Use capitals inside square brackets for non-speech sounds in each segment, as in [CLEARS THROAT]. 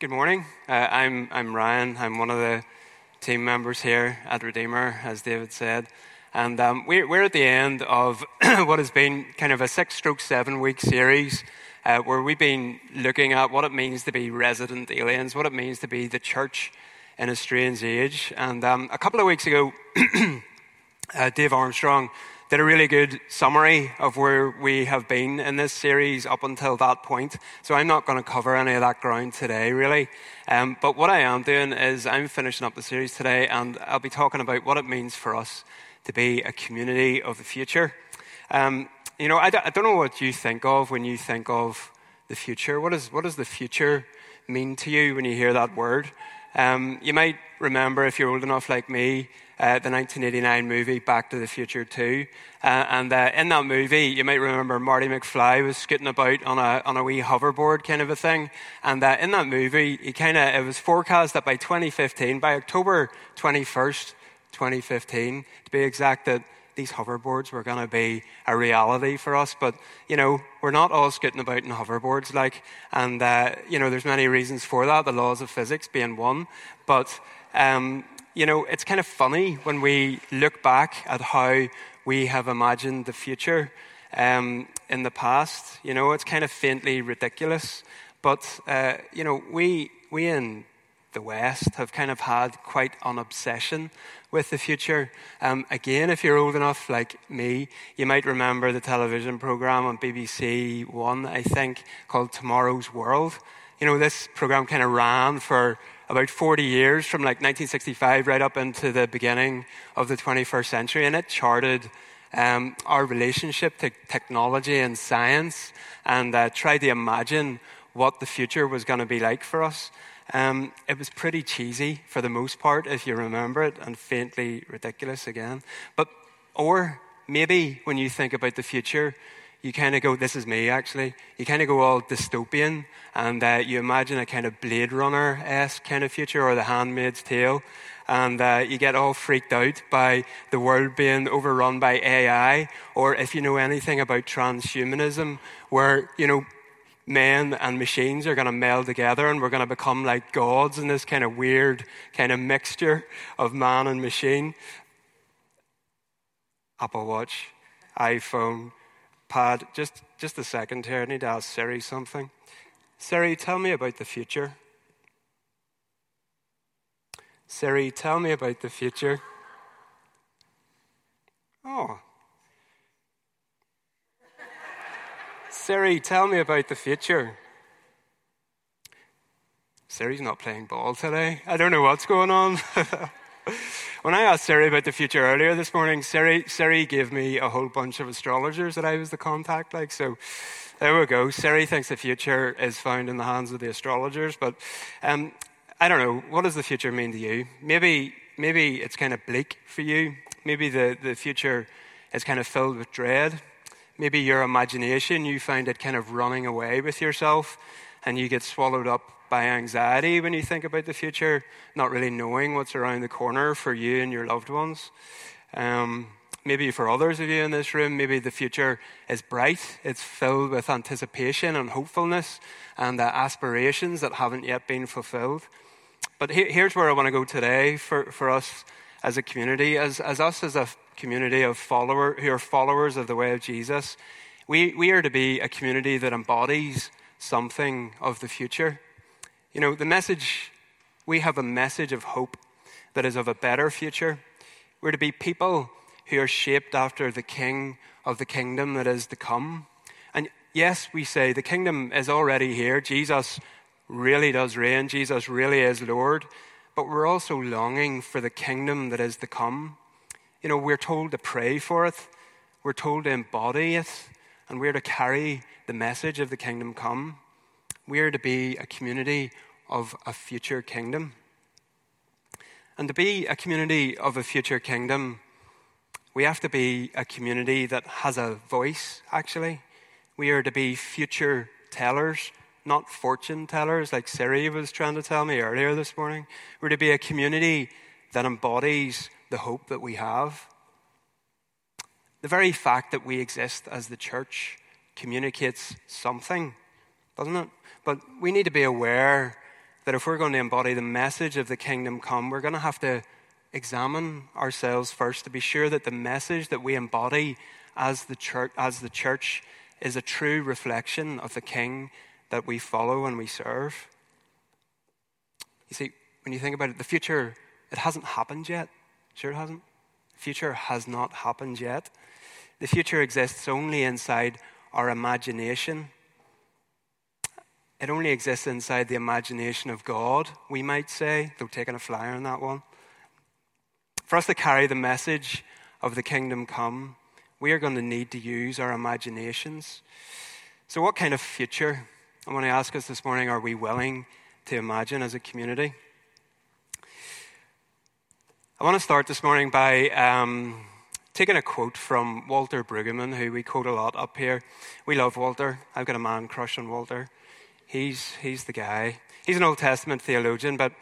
Good morning. Uh, I'm, I'm Ryan. I'm one of the team members here at Redeemer, as David said. And um, we're, we're at the end of [CLEARS THROAT] what has been kind of a six stroke seven week series uh, where we've been looking at what it means to be resident aliens, what it means to be the church in a strange age. And um, a couple of weeks ago, [CLEARS THROAT] uh, Dave Armstrong did a really good summary of where we have been in this series up until that point. So I'm not going to cover any of that ground today, really. Um, but what I am doing is I'm finishing up the series today, and I'll be talking about what it means for us to be a community of the future. Um, you know, I d- I don't know what you think of when you think of the future. What, is, what does the future mean to you when you hear that word? Um, you might remember, if you're old enough like me, uh, the 1989 movie Back to the Future 2. Uh, and uh, in that movie, you might remember Marty McFly was scooting about on a, on a wee hoverboard kind of a thing. And uh, in that movie, he kind of, it was forecast that by 2015, by October 21st, 2015, to be exact, that these hoverboards were going to be a reality for us. But, you know, we're not all scooting about in hoverboards, like, and, uh, you know, there's many reasons for that, the laws of physics being one. But, um, you know, it's kind of funny when we look back at how we have imagined the future um, in the past. You know, it's kind of faintly ridiculous. But, uh, you know, we, we in the West have kind of had quite an obsession with the future. Um, again, if you're old enough like me, you might remember the television program on BBC One, I think, called Tomorrow's World. You know, this program kind of ran for about 40 years from like 1965 right up into the beginning of the 21st century, and it charted um, our relationship to technology and science and uh, tried to imagine what the future was going to be like for us. Um, it was pretty cheesy for the most part, if you remember it, and faintly ridiculous again. But, or maybe when you think about the future, you kind of go, this is me actually, you kind of go all dystopian and uh, you imagine a kind of Blade Runner esque kind of future or The Handmaid's Tale. And uh, you get all freaked out by the world being overrun by AI, or if you know anything about transhumanism, where, you know, men and machines are going to meld together and we're going to become like gods in this kind of weird kind of mixture of man and machine. Apple Watch, iPhone, pad. Just, just a second here. I need to ask Siri something. Siri, tell me about the future. Siri, tell me about the future. Oh. Siri, tell me about the future. Siri's not playing ball today. I don't know what's going on. [LAUGHS] when I asked Siri about the future earlier this morning, Siri, Siri gave me a whole bunch of astrologers that I was the contact like. So there we go. Siri thinks the future is found in the hands of the astrologers. But um, I don't know. What does the future mean to you? Maybe, maybe it's kind of bleak for you. Maybe the, the future is kind of filled with dread. Maybe your imagination, you find it kind of running away with yourself and you get swallowed up by anxiety when you think about the future, not really knowing what's around the corner for you and your loved ones. Um, maybe for others of you in this room, maybe the future is bright. It's filled with anticipation and hopefulness and aspirations that haven't yet been fulfilled. But he- here's where I want to go today for, for us as a community, as, as us as a community of follower who are followers of the way of Jesus. We, we are to be a community that embodies something of the future. You know, the message, we have a message of hope that is of a better future. We're to be people who are shaped after the King of the kingdom that is to come. And yes, we say the kingdom is already here. Jesus really does reign, Jesus really is Lord. But we're also longing for the kingdom that is to come. You know, we're told to pray for it, we're told to embody it, and we're to carry the message of the kingdom come. We're to be a community of a future kingdom. And to be a community of a future kingdom, we have to be a community that has a voice, actually. We are to be future tellers, not fortune tellers, like Siri was trying to tell me earlier this morning. We're to be a community that embodies the hope that we have. The very fact that we exist as the church communicates something, doesn't it? But we need to be aware that if we're going to embody the message of the kingdom come, we're going to have to examine ourselves first to be sure that the message that we embody as the church, as the church is a true reflection of the king that we follow and we serve. You see, when you think about it, the future, it hasn't happened yet. Sure, hasn't. The future has not happened yet. The future exists only inside our imagination. It only exists inside the imagination of God, we might say, though taking a flyer on that one. For us to carry the message of the kingdom come, we are going to need to use our imaginations. So, what kind of future, I want to ask us this morning, are we willing to imagine as a community? I want to start this morning by um, taking a quote from Walter Brueggemann, who we quote a lot up here. We love Walter. I've got a man crush on Walter. He's, he's the guy. He's an Old Testament theologian, but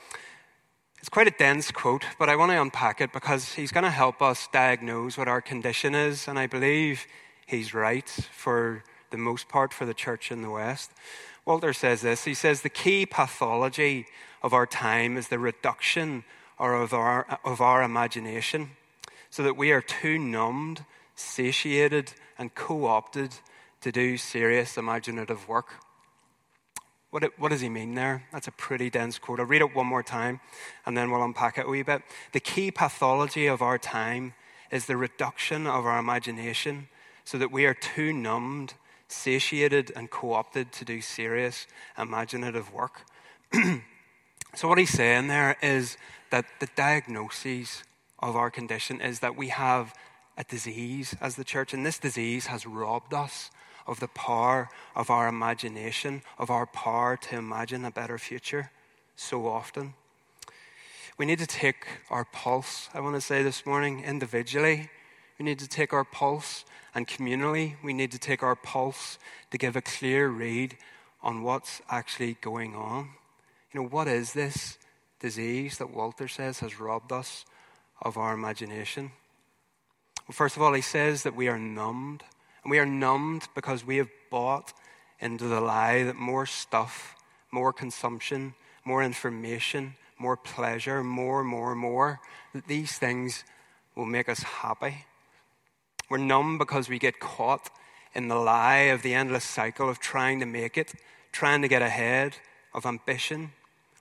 it's quite a dense quote, but I want to unpack it because he's going to help us diagnose what our condition is, and I believe he's right for the most part for the church in the West. Walter says this He says, The key pathology of our time is the reduction or of our, of our imagination, so that we are too numbed, satiated, and co opted to do serious imaginative work. What, it, what does he mean there? That's a pretty dense quote. I'll read it one more time and then we'll unpack it a wee bit. The key pathology of our time is the reduction of our imagination so that we are too numbed, satiated, and co opted to do serious imaginative work. [CLEARS THROAT] so, what he's saying there is that the diagnosis of our condition is that we have a disease as the church, and this disease has robbed us of the power of our imagination, of our power to imagine a better future so often. We need to take our pulse, I want to say this morning, individually. We need to take our pulse, and communally, we need to take our pulse to give a clear read on what's actually going on. You know, what is this disease that Walter says has robbed us of our imagination? Well, first of all, he says that we are numbed. And we are numbed because we have bought into the lie that more stuff, more consumption, more information, more pleasure, more, more, more, that these things will make us happy. We're numb because we get caught in the lie of the endless cycle of trying to make it, trying to get ahead, of ambition.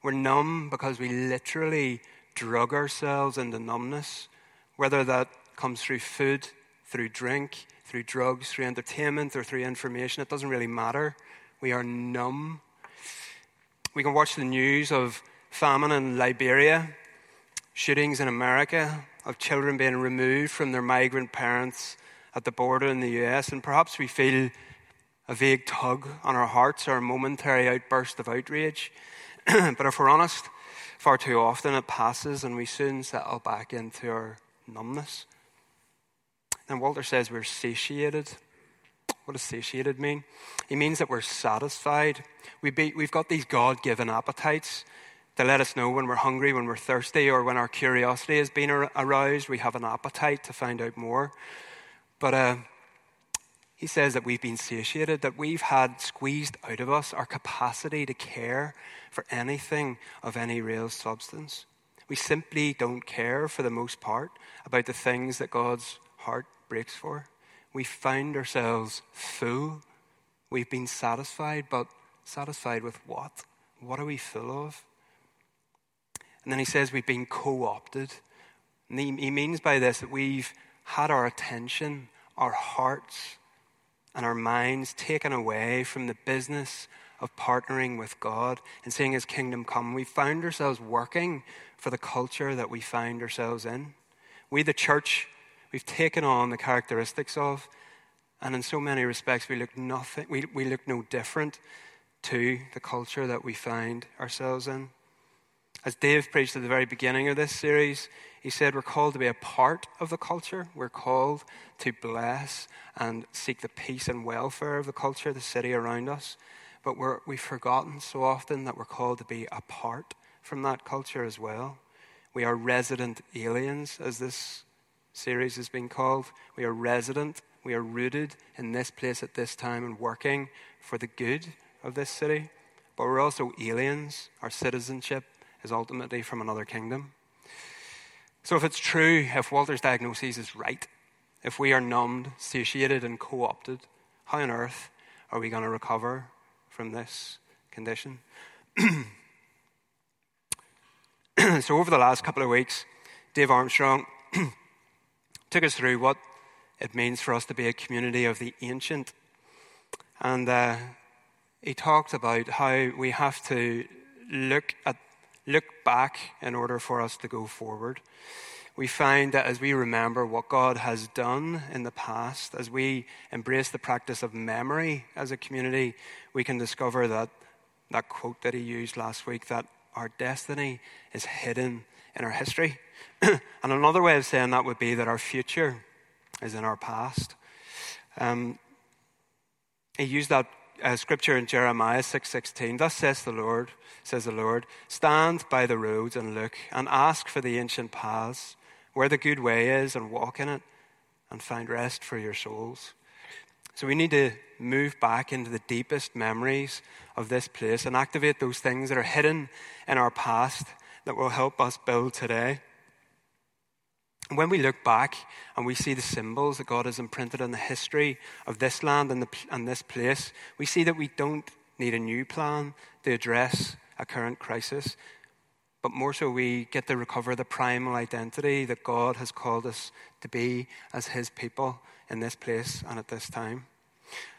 We're numb because we literally drug ourselves into numbness, whether that comes through food, through drink, through drugs, through entertainment, or through information. It doesn't really matter. We are numb. We can watch the news of famine in Liberia, shootings in America, of children being removed from their migrant parents at the border in the US, and perhaps we feel a vague tug on our hearts or a momentary outburst of outrage. [CLEARS THROAT] but if we're honest, far too often it passes and we soon settle back into our numbness. And Walter says we're satiated. What does satiated mean? It means that we're satisfied. We be, we've got these God given appetites to let us know when we're hungry, when we're thirsty, or when our curiosity has been aroused. We have an appetite to find out more. But uh, he says that we've been satiated, that we've had squeezed out of us our capacity to care for anything of any real substance. We simply don't care, for the most part, about the things that God's heart breaks for. We find ourselves full. We've been satisfied, but satisfied with what? What are we full of? And then he says we've been co opted. He, he means by this that we've had our attention, our hearts, and our minds taken away from the business of partnering with God and seeing His kingdom come. We found ourselves working for the culture that we find ourselves in. We, the church, we've taken on the characteristics of, and in so many respects, we look nothing, we, we look no different to the culture that we find ourselves in. As Dave preached at the very beginning of this series, he said we're called to be a part of the culture. We're called to bless and seek the peace and welfare of the culture, the city around us. But we're, we've forgotten so often that we're called to be apart from that culture as well. We are resident aliens, as this series has been called. We are resident, we are rooted in this place at this time and working for the good of this city, but we're also aliens. Our citizenship is ultimately from another kingdom. So, if it's true, if Walter's diagnosis is right, if we are numbed, satiated, and co opted, how on earth are we going to recover from this condition? [CLEARS THROAT] so, over the last couple of weeks, Dave Armstrong [CLEARS THROAT] took us through what it means for us to be a community of the ancient. And uh, he talked about how we have to look at look back in order for us to go forward. We find that as we remember what God has done in the past, as we embrace the practice of memory as a community, we can discover that that quote that he used last week that our destiny is hidden in our history. [CLEARS THROAT] and another way of saying that would be that our future is in our past. Um, he used that uh, scripture in Jeremiah 6:16. Thus says the Lord, says the Lord, stand by the roads and look and ask for the ancient paths, where the good way is, and walk in it, and find rest for your souls. So we need to move back into the deepest memories of this place and activate those things that are hidden in our past that will help us build today. When we look back and we see the symbols that God has imprinted on the history of this land and, the, and this place, we see that we don't need a new plan to address a current crisis, but more so we get to recover the primal identity that God has called us to be as His people in this place and at this time.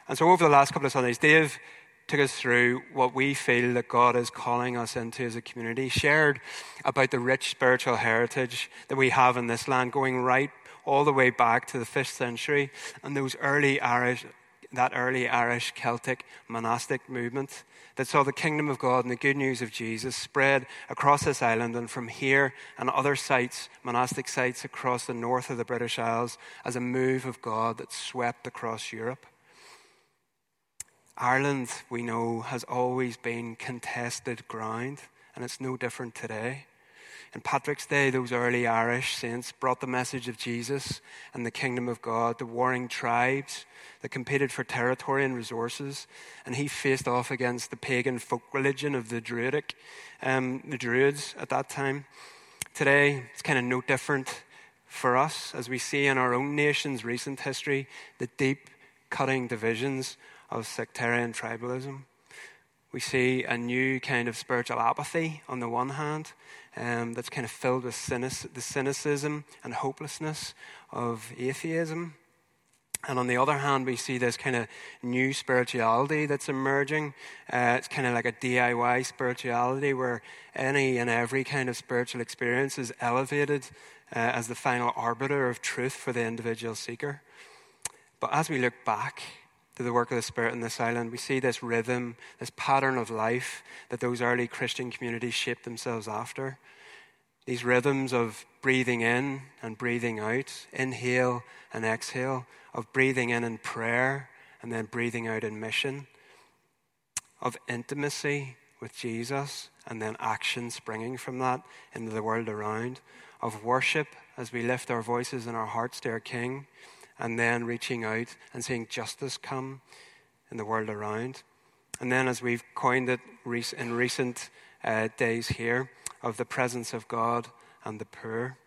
And so over the last couple of Sundays, Dave took us through what we feel that God is calling us into as a community, shared about the rich spiritual heritage that we have in this land, going right all the way back to the 5th century and those early Irish, that early Irish Celtic monastic movement that saw the kingdom of God and the good news of Jesus spread across this island and from here and other sites, monastic sites across the north of the British Isles, as a move of God that swept across Europe. Ireland, we know, has always been contested ground, and it's no different today. In Patrick's Day, those early Irish saints brought the message of Jesus and the kingdom of God to warring tribes that competed for territory and resources, and he faced off against the pagan folk religion of the Druidic, um, the Druids at that time. Today, it's kind of no different for us as we see in our own nation's recent history the deep cutting divisions of sectarian tribalism. We see a new kind of spiritual apathy on the one hand, um, that's kind of filled with cynic- the cynicism and hopelessness of atheism. And on the other hand, we see this kind of new spirituality that's emerging. Uh, it's kind of like a DIY spirituality where any and every kind of spiritual experience is elevated uh, as the final arbiter of truth for the individual seeker. But as we look back to the work of the Spirit in this island, we see this rhythm, this pattern of life that those early Christian communities shaped themselves after. These rhythms of breathing in and breathing out, inhale and exhale, of breathing in in prayer and then breathing out in mission, of intimacy with Jesus and then action springing from that into the world around, of worship as we lift our voices and our hearts to our King and then reaching out and seeing justice come in the world around. And then, as we've coined it in recent uh, days here, of the presence of God and the poor.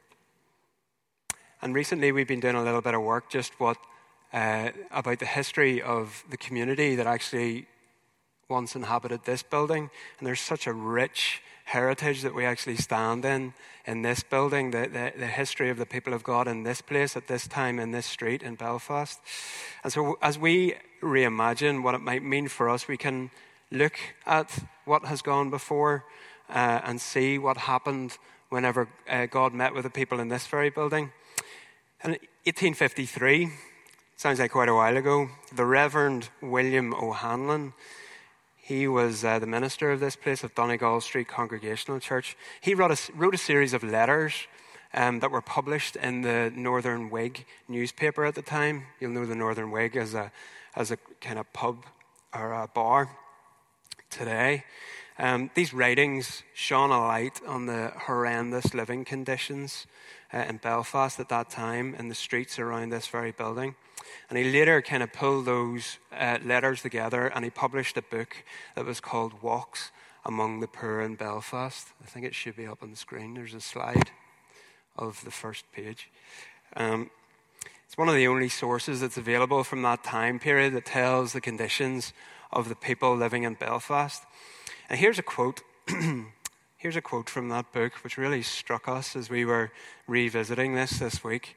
And recently, we've been doing a little bit of work just what uh, about the history of the community that actually once inhabited this building. And there's such a rich heritage that we actually stand in in this building, the, the, the, history of the people of God in this place at this time in this street in Belfast. And so, as we reimagine what it might mean for us, we can look at what has gone before uh, and see what happened whenever uh, God met with the people in this very building. In 1853, sounds like quite a while ago, the Reverend William O'Hanlon he was uh, the minister of this place, of Donegal Street Congregational Church. He wrote a, wrote a series of letters um, that were published in the Northern Whig newspaper at the time. You'll know the Northern Whig as a, as a kind of pub or a bar today. Um, these writings shone a light on the horrendous living conditions uh, in Belfast at that time in the streets around this very building. And he later kind of pulled those uh, letters together and he published a book that was called Walks Among the Poor in Belfast. I think it should be up on the screen. There's a slide of the first page. Um, it's one of the only sources that's available from that time period that tells the conditions of the people living in Belfast. And here's a quote. [CLEARS THROAT] here's a quote from that book, which really struck us as we were revisiting this this week.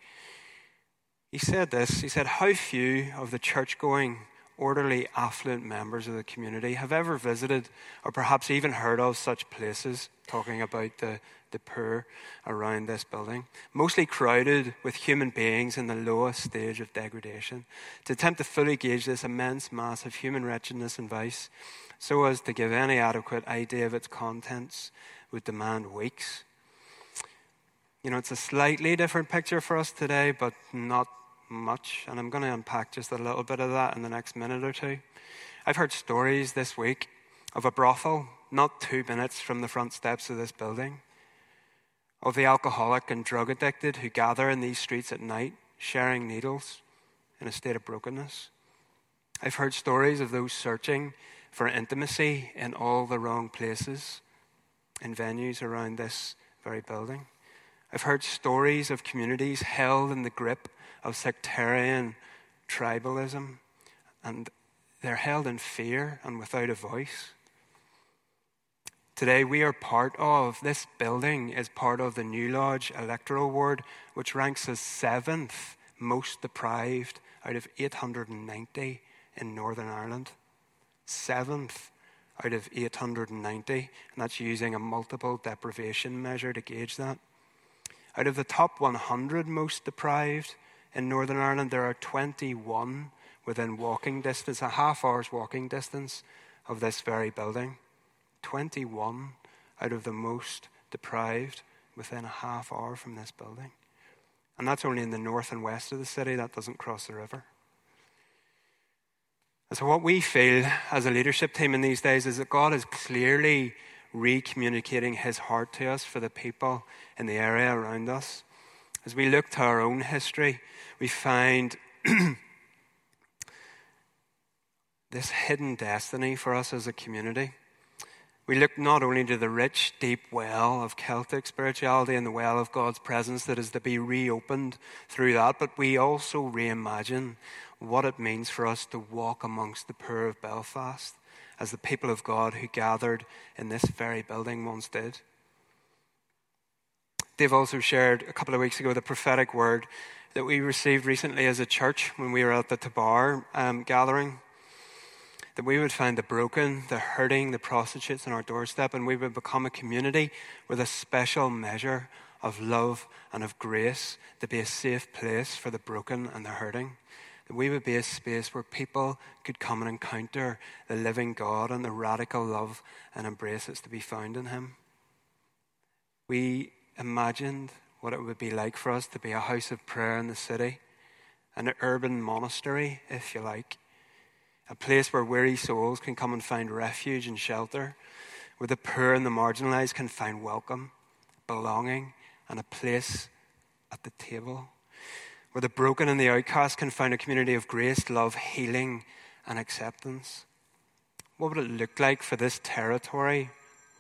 He said this He said, How few of the church going, orderly, affluent members of the community have ever visited or perhaps even heard of such places, talking about the, the poor around this building, mostly crowded with human beings in the lowest stage of degradation. To attempt to fully gauge this immense mass of human wretchedness and vice, so as to give any adequate idea of its contents, would demand weeks. You know, it's a slightly different picture for us today, but not much. And I'm going to unpack just a little bit of that in the next minute or two. I've heard stories this week of a brothel not two minutes from the front steps of this building, of the alcoholic and drug addicted who gather in these streets at night, sharing needles in a state of brokenness. I've heard stories of those searching for intimacy in all the wrong places, in venues around this very building. I've heard stories of communities held in the grip of sectarian tribalism, and they're held in fear and without a voice. Today, we are part of, this building is part of the New Lodge electoral ward, which ranks as seventh most deprived out of 890 in Northern Ireland seventh out of 890, and that's using a multiple deprivation measure to gauge that. Out of the top 100 most deprived in Northern Ireland, there are 21 within walking distance, a half hour's walking distance of this very building. 21 out of the most deprived within a half hour from this building. And that's only in the north and west of the city, that doesn't cross the river. And so, what we feel as a leadership team in these days is that God is clearly re communicating his heart to us for the people in the area around us. As we look to our own history, we find [CLEARS THROAT] this hidden destiny for us as a community. We look not only to the rich, deep well of Celtic spirituality and the well of God's presence that is to be reopened through that, but we also reimagine what it means for us to walk amongst the poor of Belfast as the people of God who gathered in this very building once did. Dave also shared a couple of weeks ago the prophetic word that we received recently as a church when we were at the Tabar um, gathering. That we would find the broken, the hurting, the prostitutes on our doorstep, and we would become a community with a special measure of love and of grace to be a safe place for the broken and the hurting that we would be a space where people could come and encounter the living God and the radical love and embrace that's to be found in Him. We imagined what it would be like for us to be a house of prayer in the city, an urban monastery, if you like, a place where weary souls can come and find refuge and shelter, where the poor and the marginalized can find welcome, belonging, and a place at the table where the broken and the outcast can find a community of grace, love, healing, and acceptance? What would it look like for this territory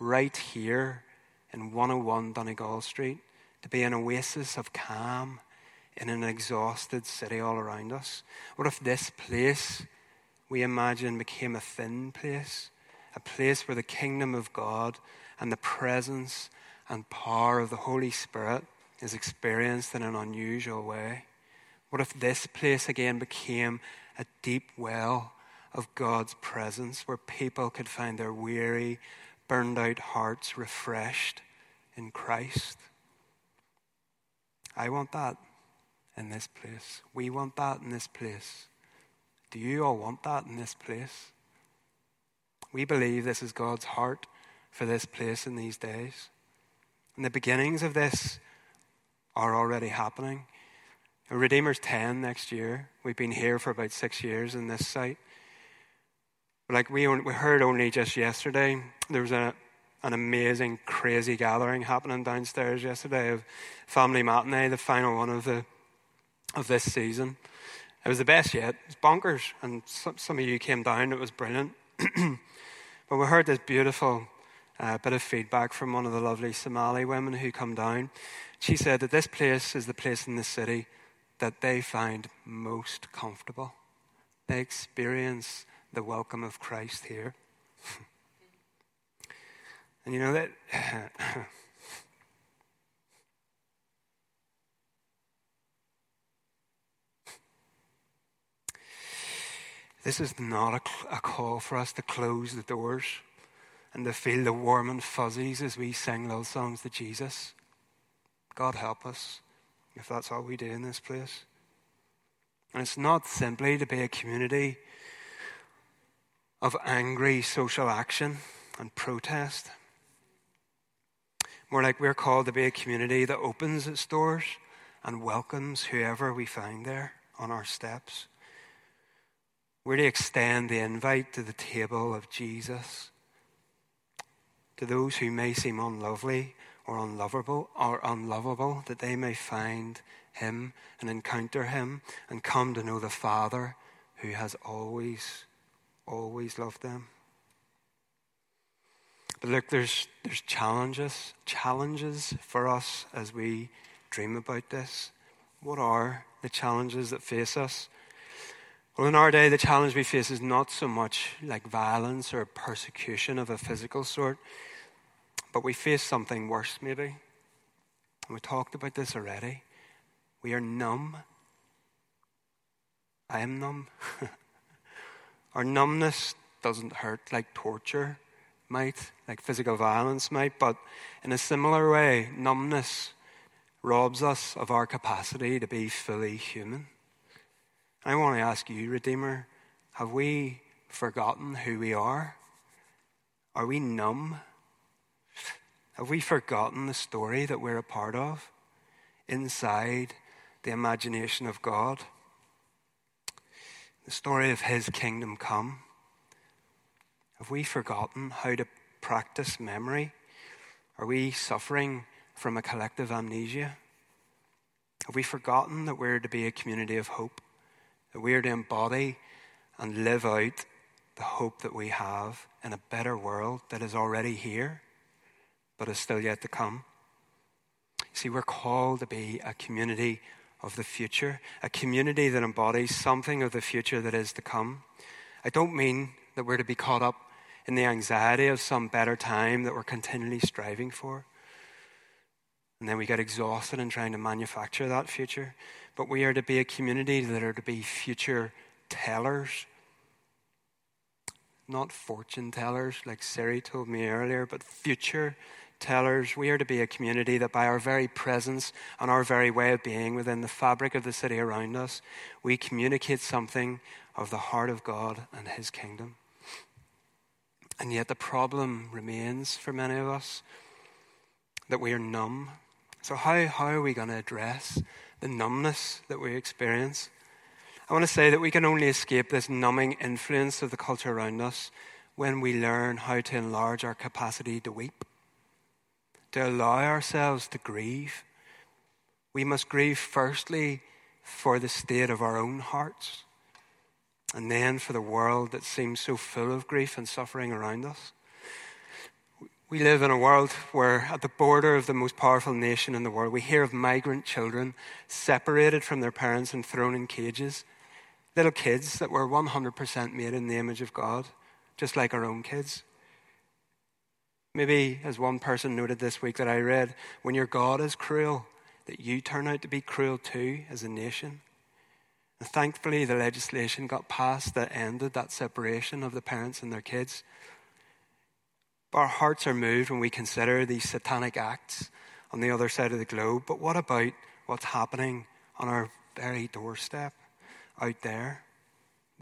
right here in 101 Donegal Street to be an oasis of calm in an exhausted city all around us? What if this place we imagine became a thin place, a place where the kingdom of God and the presence and power of the Holy Spirit is experienced in an unusual way? What if this place again became a deep well of God's presence where people could find their weary, burned out hearts refreshed in Christ? I want that in this place. We want that in this place. Do you all want that in this place? We believe this is God's heart for this place in these days. And the beginnings of this are already happening. Redeemer's 10 next year. We've been here for about six years in this site. Like we, we heard only just yesterday, there was a, an amazing, crazy gathering happening downstairs yesterday of Family Matinee, the final one of the of this season. It was the best yet. It was bonkers, and some, some of you came down. It was brilliant. [CLEARS THROAT] but we heard this beautiful uh, bit of feedback from one of the lovely Somali women who come down. She said that this place is the place in the city that they find most comfortable. They experience the welcome of Christ here. [LAUGHS] and you know that. [COUGHS] This is not a, a, call for us to close the doors and to feel the warm and fuzzies as we sing little songs to Jesus. God help us if that's all we do in this place. And it's not simply to be a community of angry social action and protest. More like we're called to be a community that opens its doors and welcomes whoever we find there on our steps. We're to extend the invite to the table of Jesus to those who may seem unlovely or unlovable or unlovable, that they may find him and encounter him and come to know the Father who has always, always loved them. But look, there's, there's challenges, challenges for us as we dream about this. What are the challenges that face us? Well, in our day, the challenge we face is not so much like violence or persecution of a physical sort, but we face something worse, maybe. And we talked about this already. We are numb. I am numb. [LAUGHS] Our numbness doesn't hurt like torture might, like physical violence might, but in a similar way, numbness robs us of our capacity to be fully human. I want to ask you, Redeemer, have we forgotten who we are? Are we numb? Have we forgotten the story that we're a part of inside the imagination of God? The story of His kingdom come. Have we forgotten how to practice memory? Are we suffering from a collective amnesia? Have we forgotten that we're to be a community of hope? That we're to embody and live out the hope that we have in a better world that is already here? but is still yet to come. See, we're called to be a community of the future, a community that embodies something of the future that is to come. I don't mean that we're to be caught up in the anxiety of some better time that we're continually striving for. And then we get exhausted in trying to manufacture that future. But we are to be a community that are to be future tellers. Not fortune tellers, like Siri told me earlier, but future tellers. We are to be a community that, by our very presence and our very way of being within the fabric of the city around us, we communicate something of the heart of God and His kingdom. And yet, the problem remains for many of us that we are numb. So, how, how are we going to address the numbness that we experience? I want to say that we can only escape this numbing influence of the culture around us when we learn how to enlarge our capacity to weep to allow ourselves to grieve, we must grieve firstly for the state of our own hearts, and then for the world that seems so full of grief and suffering around us. We live in a world where, at the border of the most powerful nation in the world, we hear of migrant children separated from their parents and thrown in cages. Little kids that were 100% made in the image of God, just like our own kids. Maybe, as one person noted this week that I read, when your God is cruel, that you turn out to be cruel too as a nation. And thankfully, the legislation got passed that ended that separation of the parents and their kids. But our hearts are moved when we consider these satanic acts on the other side of the globe. But what about what's happening on our very doorstep out there?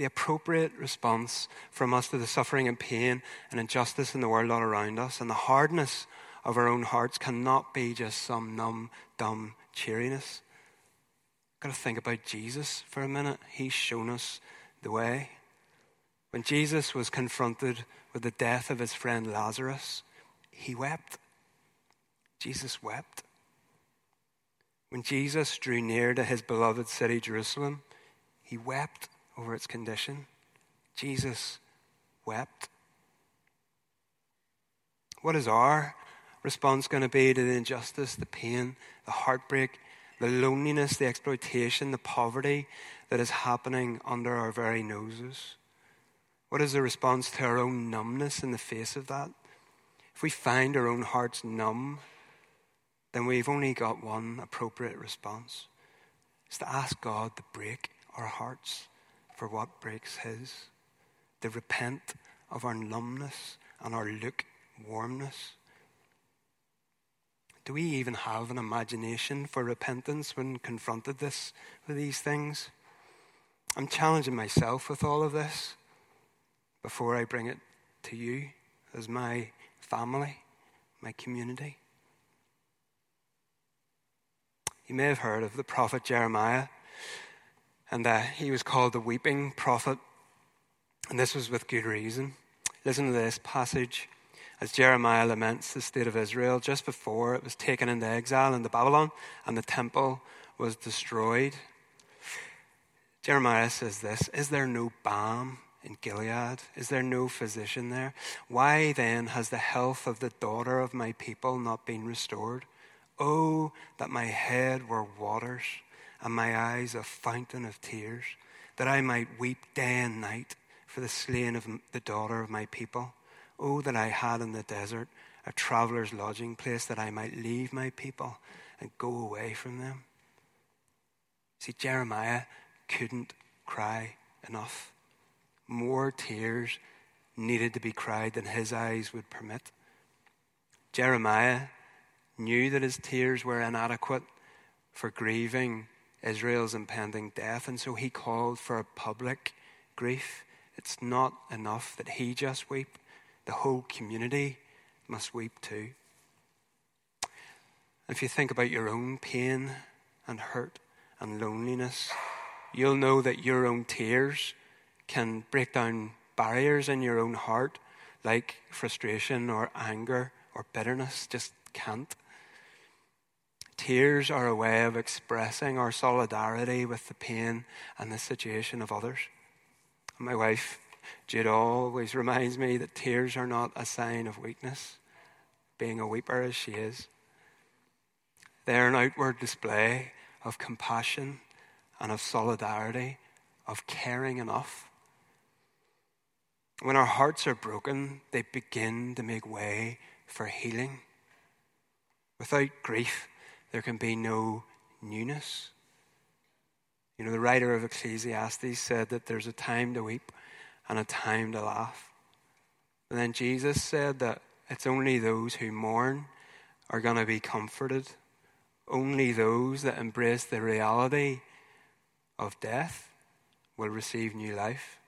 The appropriate response from us to the suffering and pain and injustice in the world all around us and the hardness of our own hearts cannot be just some numb, dumb cheeriness. Got to think about Jesus for a minute. He's shown us the way. When Jesus was confronted with the death of his friend Lazarus, he wept. Jesus wept. When Jesus drew near to his beloved city, Jerusalem, he wept over its condition. Jesus wept. What is our response going to be to the injustice, the pain, the heartbreak, the loneliness, the exploitation, the poverty that is happening under our very noses? What is the response to our own numbness in the face of that? If we find our own hearts numb, then we've only got one appropriate response. It's to ask God to break our hearts for what breaks His, to repent of our numbness and our lukewarmness. Do we even have an imagination for repentance when confronted this with these things? I'm challenging myself with all of this before I bring it to you as my family, my community. You may have heard of the prophet Jeremiah, and uh, he was called the weeping prophet, and this was with good reason. Listen to this passage as Jeremiah laments the state of Israel just before it was taken into exile into Babylon and the temple was destroyed. Jeremiah says this Is there no balm in Gilead? Is there no physician there? Why then has the health of the daughter of my people not been restored? Oh, that my head were waters and my eyes a fountain of tears, that I might weep day and night for the slain of the daughter of my people. Oh, that I had in the desert a traveler's lodging place, that I might leave my people and go away from them. See, Jeremiah couldn't cry enough more tears needed to be cried than his eyes would permit. Jeremiah knew that his tears were inadequate for grieving Israel's impending death, and so he called for a public grief. It's not enough that he just weep, the whole community must weep too. If you think about your own pain and hurt and loneliness, you'll know that your own tears can break down barriers in your own heart, like frustration or anger or bitterness, just can't. Tears are a way of expressing our solidarity with the pain and the situation of others. My wife, Jude, always reminds me that tears are not a sign of weakness, being a weeper as she is. They're an outward display of compassion and of solidarity, of caring enough when our hearts are broken, they begin to make way for healing. Without grief, there can be no newness. You know, the writer of Ecclesiastes said that there's a time to weep and a time to laugh. And then Jesus said that it's only those who mourn are going to be comforted. Only those that embrace the reality of death will receive new life.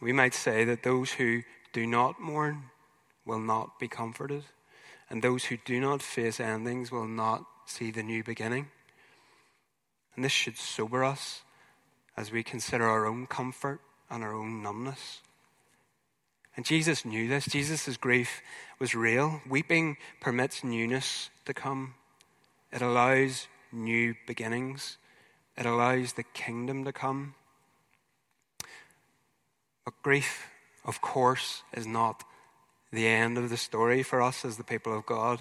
We might say that those who do not mourn will not be comforted, and those who do not face endings will not see the new beginning. And this should sober us as we consider our own comfort and our own numbness. And Jesus knew this. Jesus' grief was real. Weeping permits newness to come, it allows new beginnings, it allows the kingdom to come. But grief, of course, is not the end of the story for us as the people of God.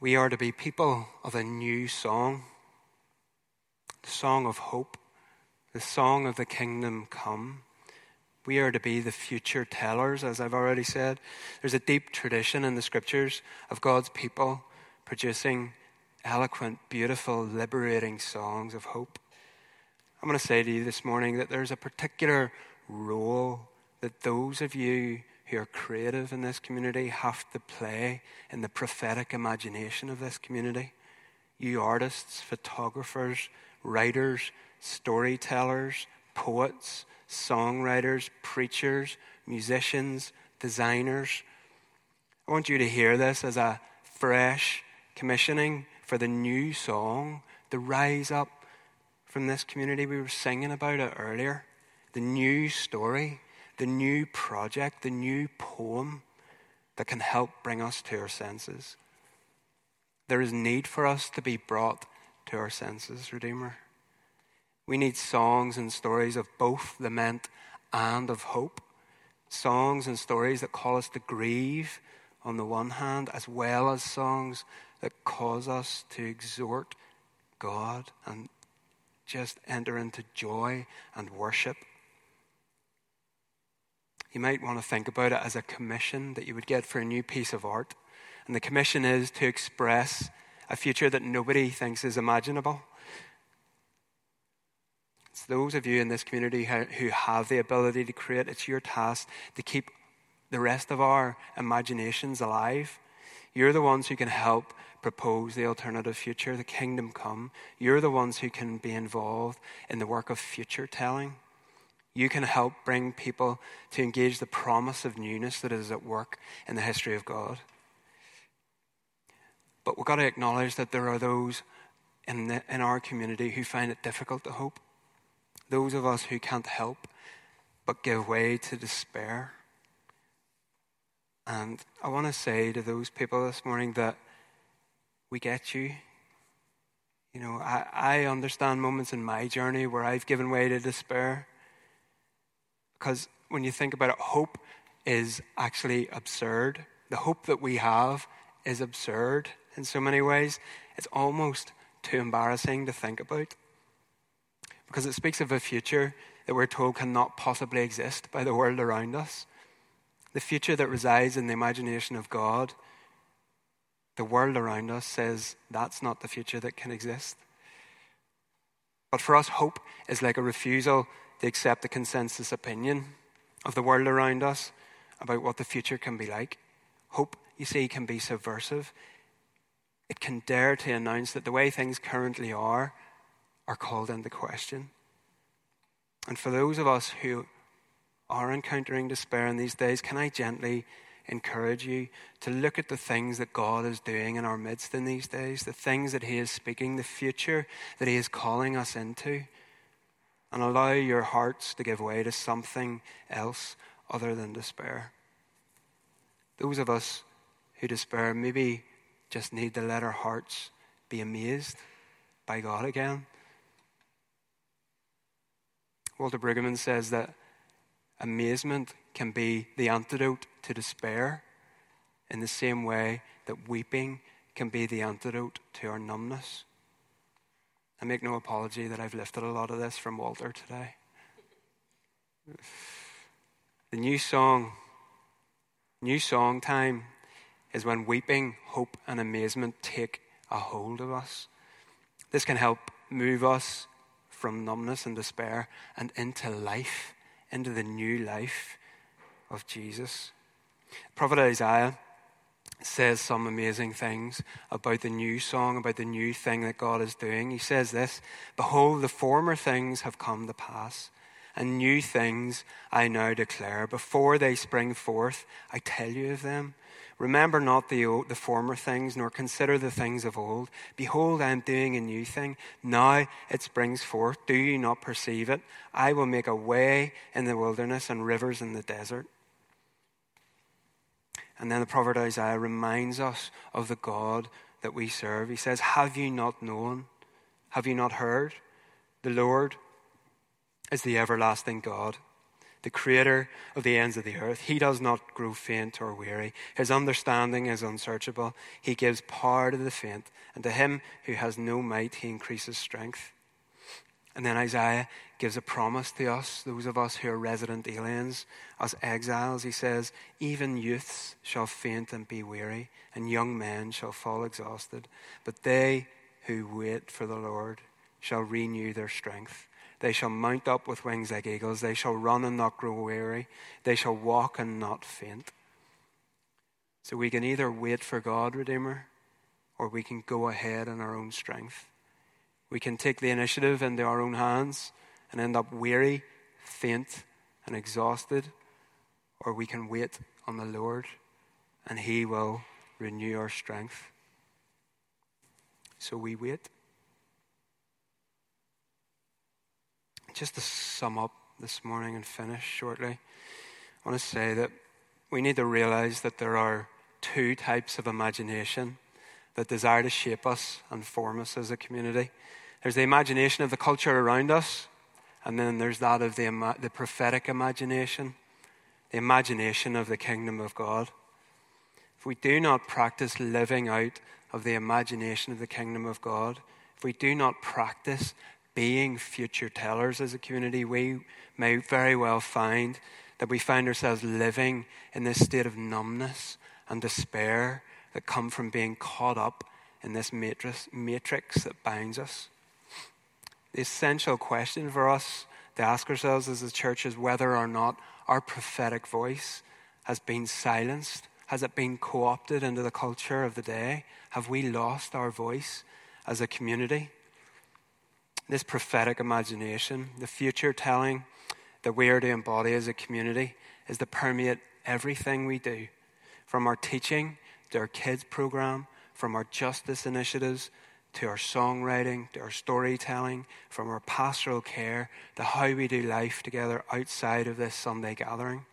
We are to be people of a new song, the song of hope, the song of the kingdom come. We are to be the future tellers, as I've already said. There's a deep tradition in the scriptures of God's people producing eloquent, beautiful, liberating songs of hope. I'm going to say to you this morning that there's a particular role that those of you who are creative in this community have to play in the prophetic imagination of this community. You artists, photographers, writers, storytellers, poets, songwriters, preachers, musicians, designers. I want you to hear this as a fresh commissioning for the new song, the rise up from this community. We were singing about it earlier. the new story, the new project, the new poem that can help bring us to our senses. There is need for us to be brought to our senses, Redeemer. We need songs and stories of both lament and of hope. Songs and stories that call us to grieve on the one hand, as well as songs that cause us to exhort God and just enter into joy and worship. You might want to think about it as a commission that you would get for a new piece of art. And the commission is to express a future that nobody thinks is imaginable. It's those of you in this community who have the ability to create, it's your task to keep the rest of our imaginations alive. You're the ones who can help propose the alternative future, the kingdom come. You're the ones who can be involved in the work of future telling. You can help bring people to engage the promise of newness that is at work in the history of God. But we've got to acknowledge that there are those in, the, in our community who find it difficult to hope. Those of us who can't help but give way to despair. And I want to say to those people this morning that we get you. You know, I, I understand moments in my journey where I've given way to despair. Because when you think about it, hope is actually absurd. The hope that we have is absurd in so many ways. It's almost too embarrassing to think about. Because it speaks of a future that we're told cannot possibly exist by the world around us. The future that resides in the imagination of God the world around us says that's not the future that can exist. But for us, hope is like a refusal to accept the consensus opinion of the world around us about what the future can be like. Hope, you see, can be subversive. It can dare to announce that the way things currently are are called into question. And for those of us who are encountering despair in these days, can I gently encourage you to look at the things that God is doing in our midst in these days, the things that He is speaking, the future that He is calling us into, and allow your hearts to give way to something else other than despair. Those of us who despair maybe just need to let our hearts be amazed by God again. Walter Brueggemann says that amazement can be the antidote to despair in the same way that weeping can be the antidote to our numbness. I make no apology that I've lifted a lot of this from Walter today. The new song, new song time, is when weeping, hope, and amazement take a hold of us. This can help move us from numbness and despair and into life, into the new life of Jesus. Prophet Isaiah says some amazing things about the new song, about the new thing that God is doing. He says this Behold, the former things have come to pass, and new things I now declare. Before they spring forth, I tell you of them. Remember not the, old, the former things, nor consider the things of old. Behold, I am doing a new thing. Now it springs forth. Do you not perceive it? I will make a way in the wilderness and rivers in the desert. And then the prophet Isaiah reminds us of the God that we serve. He says, Have you not known? Have you not heard? The Lord is the everlasting God the creator of the ends of the earth. He does not grow faint or weary. His understanding is unsearchable. He gives power to the faint, and to him who has no might, he increases strength. And then Isaiah gives a promise to us, those of us who are resident aliens, as exiles. He says, Even youths shall faint and be weary, and young men shall fall exhausted. But they who wait for the Lord shall renew their strength. They shall mount up with wings like eagles. They shall run and not grow weary. They shall walk and not faint. So we can either wait for God, Redeemer, or we can go ahead in our own strength. We can take the initiative into our own hands and end up weary, faint, and exhausted, or we can wait on the Lord and He will renew our strength. So we wait. just to sum up this morning and finish shortly, I want to say that we need to realize that there are two types of imagination that desire to shape us and form us as a community. There's the imagination of the culture around us, and then there's that of the, the prophetic imagination, the imagination of the kingdom of God. If we do not practice living out of the imagination of the kingdom of God, if we do not practice being future tellers as a community, we may very well find that we find ourselves living in this state of numbness and despair that come from being caught up in this matrix, matrix that binds us. The essential question for us to ask ourselves as a church is whether or not our prophetic voice has been silenced. Has it been co opted into the culture of the day? Have we lost our voice as a community? This prophetic imagination, the future telling that we are to embody as a community, is to permeate everything we do, from our teaching to our kids' program, from our justice initiatives to our songwriting, to our storytelling, from our pastoral care to how we do life together outside of this Sunday gathering.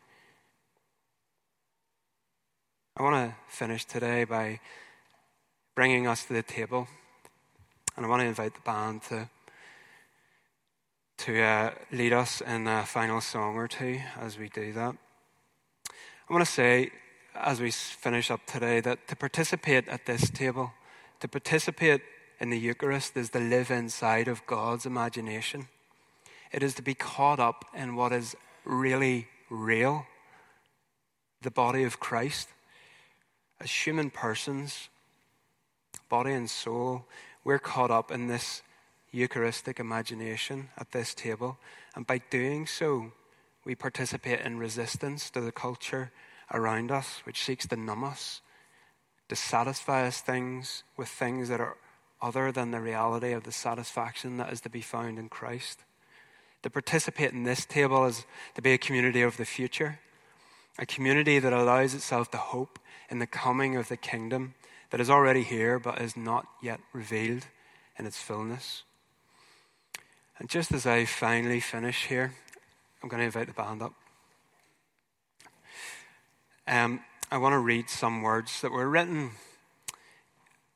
I want to finish today by bringing us to the table, and I want to invite the band to to uh, lead us in a final song or two as we do that. I want to say, as we finish up today, that to participate at this table, to participate in the Eucharist, is to live inside of God's imagination. It is to be caught up in what is really real the body of Christ. As human persons, body and soul, we're caught up in this Eucharistic imagination at this table. And by doing so, we participate in resistance to the culture around us, which seeks to numb us, to satisfy us things with things that are other than the reality of the satisfaction that is to be found in Christ. To participate in this table is to be a community of the future, a community that allows itself to hope in the coming of the kingdom that is already here but is not yet revealed in its fullness. And just as I finally finish here, I'm going to invite the band up. Um, I want to read some words that were written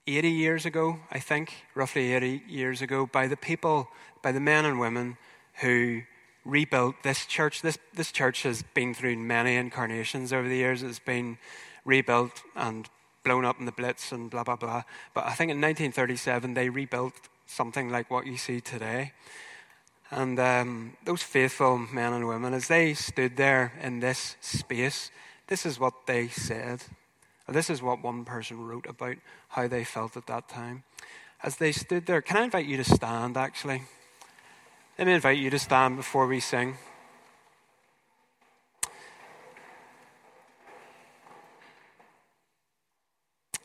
80 years ago, I think, roughly 80 years ago, by the people, by the men and women who rebuilt this church. This, this church has been through many incarnations over the years. It's been rebuilt and blown up in the Blitz and blah, blah, blah. But I think in 1937, they rebuilt something like what you see today. And um, those faithful men and women, as they stood there in this space, this is what they said. This is what one person wrote about how they felt at that time. As they stood there, can I invite you to stand actually? Let me invite you to stand before we sing.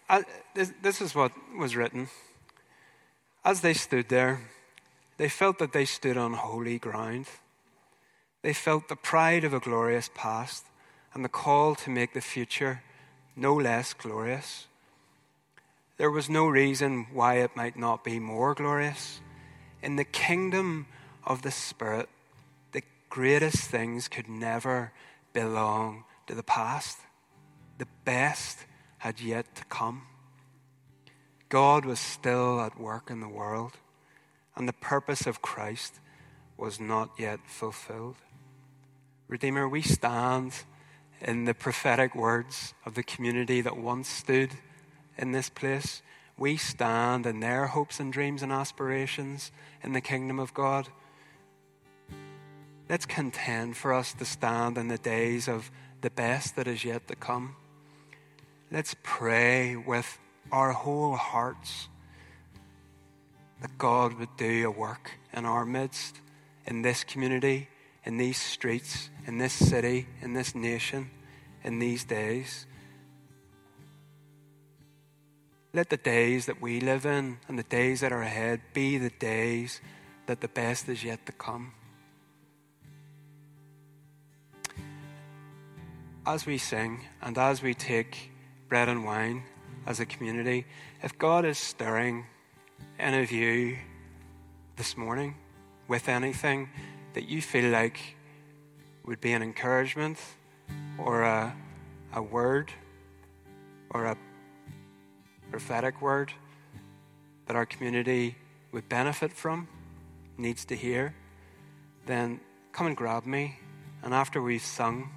Uh, this, this is what was written. As they stood there, they felt that they stood on holy ground. They felt the pride of a glorious past and the call to make the future no less glorious. There was no reason why it might not be more glorious. In the kingdom of the Spirit, the greatest things could never belong to the past. The best had yet to come. God was still at work in the world and the purpose of Christ was not yet fulfilled. Redeemer, we stand in the prophetic words of the community that once stood in this place. We stand in their hopes and dreams and aspirations in the kingdom of God. Let's contend for us to stand in the days of the best that is yet to come. Let's pray with our whole hearts that God would do a work in our midst, in this community, in these streets, in this city, in this nation, in these days. Let the days that we live in and the days that are ahead be the days that the best is yet to come. As we sing and as we take bread and wine as a community, if God is stirring any of you this morning with anything that you feel like would be an encouragement or a, a word or a prophetic word that our community would benefit from, needs to hear, then come and grab me. And after we've sung,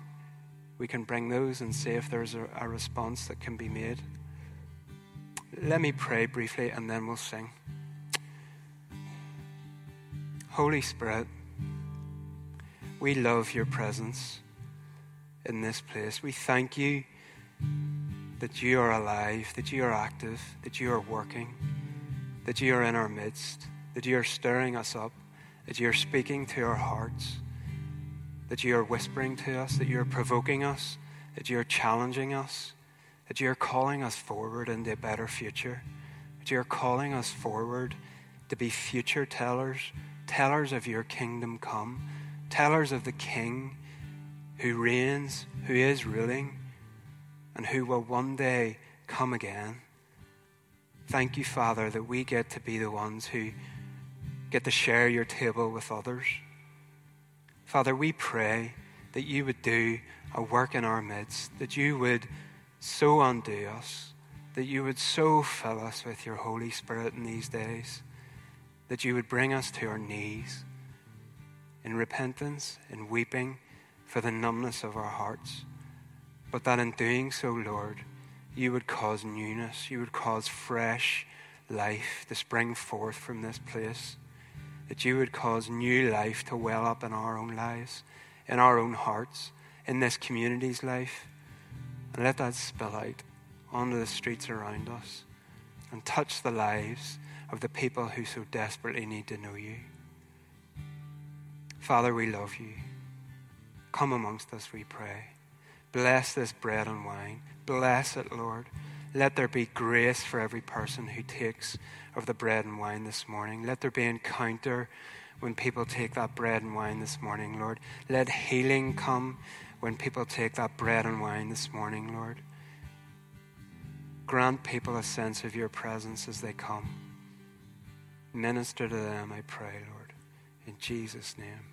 we can bring those and see if there's a, a response that can be made. Let me pray briefly and then we'll sing. Holy Spirit, we love your presence in this place. We thank you that you are alive, that you are active, that you are working, that you are in our midst, that you are stirring us up, that you are speaking to our hearts, that you are whispering to us, that you are provoking us, that you are challenging us, that you are calling us forward into a better future, that you are calling us forward to be future tellers, tellers of your kingdom come, tellers of the King who reigns, who is ruling, and who will one day come again. Thank you, Father, that we get to be the ones who get to share your table with others. Father, we pray that you would do a work in our midst, that you would so undo us, that you would so fill us with your Holy Spirit in these days, that you would bring us to our knees in repentance, in weeping for the numbness of our hearts, but that in doing so, Lord, you would cause newness, you would cause fresh life to spring forth from this place, that you would cause new life to well up in our own lives, in our own hearts, in this community's life, and let that spill out onto the streets around us and touch the lives of the people who so desperately need to know you. Father, we love you. Come amongst us, we pray. Bless this bread and wine. Bless it, Lord. Let there be grace for every person who takes of the bread and wine this morning. Let there be encounter when people take that bread and wine this morning, Lord. Let healing come when people take that bread and wine this morning, Lord. Grant people a sense of your presence as they come. Minister to them, I pray, Lord. In Jesus' name.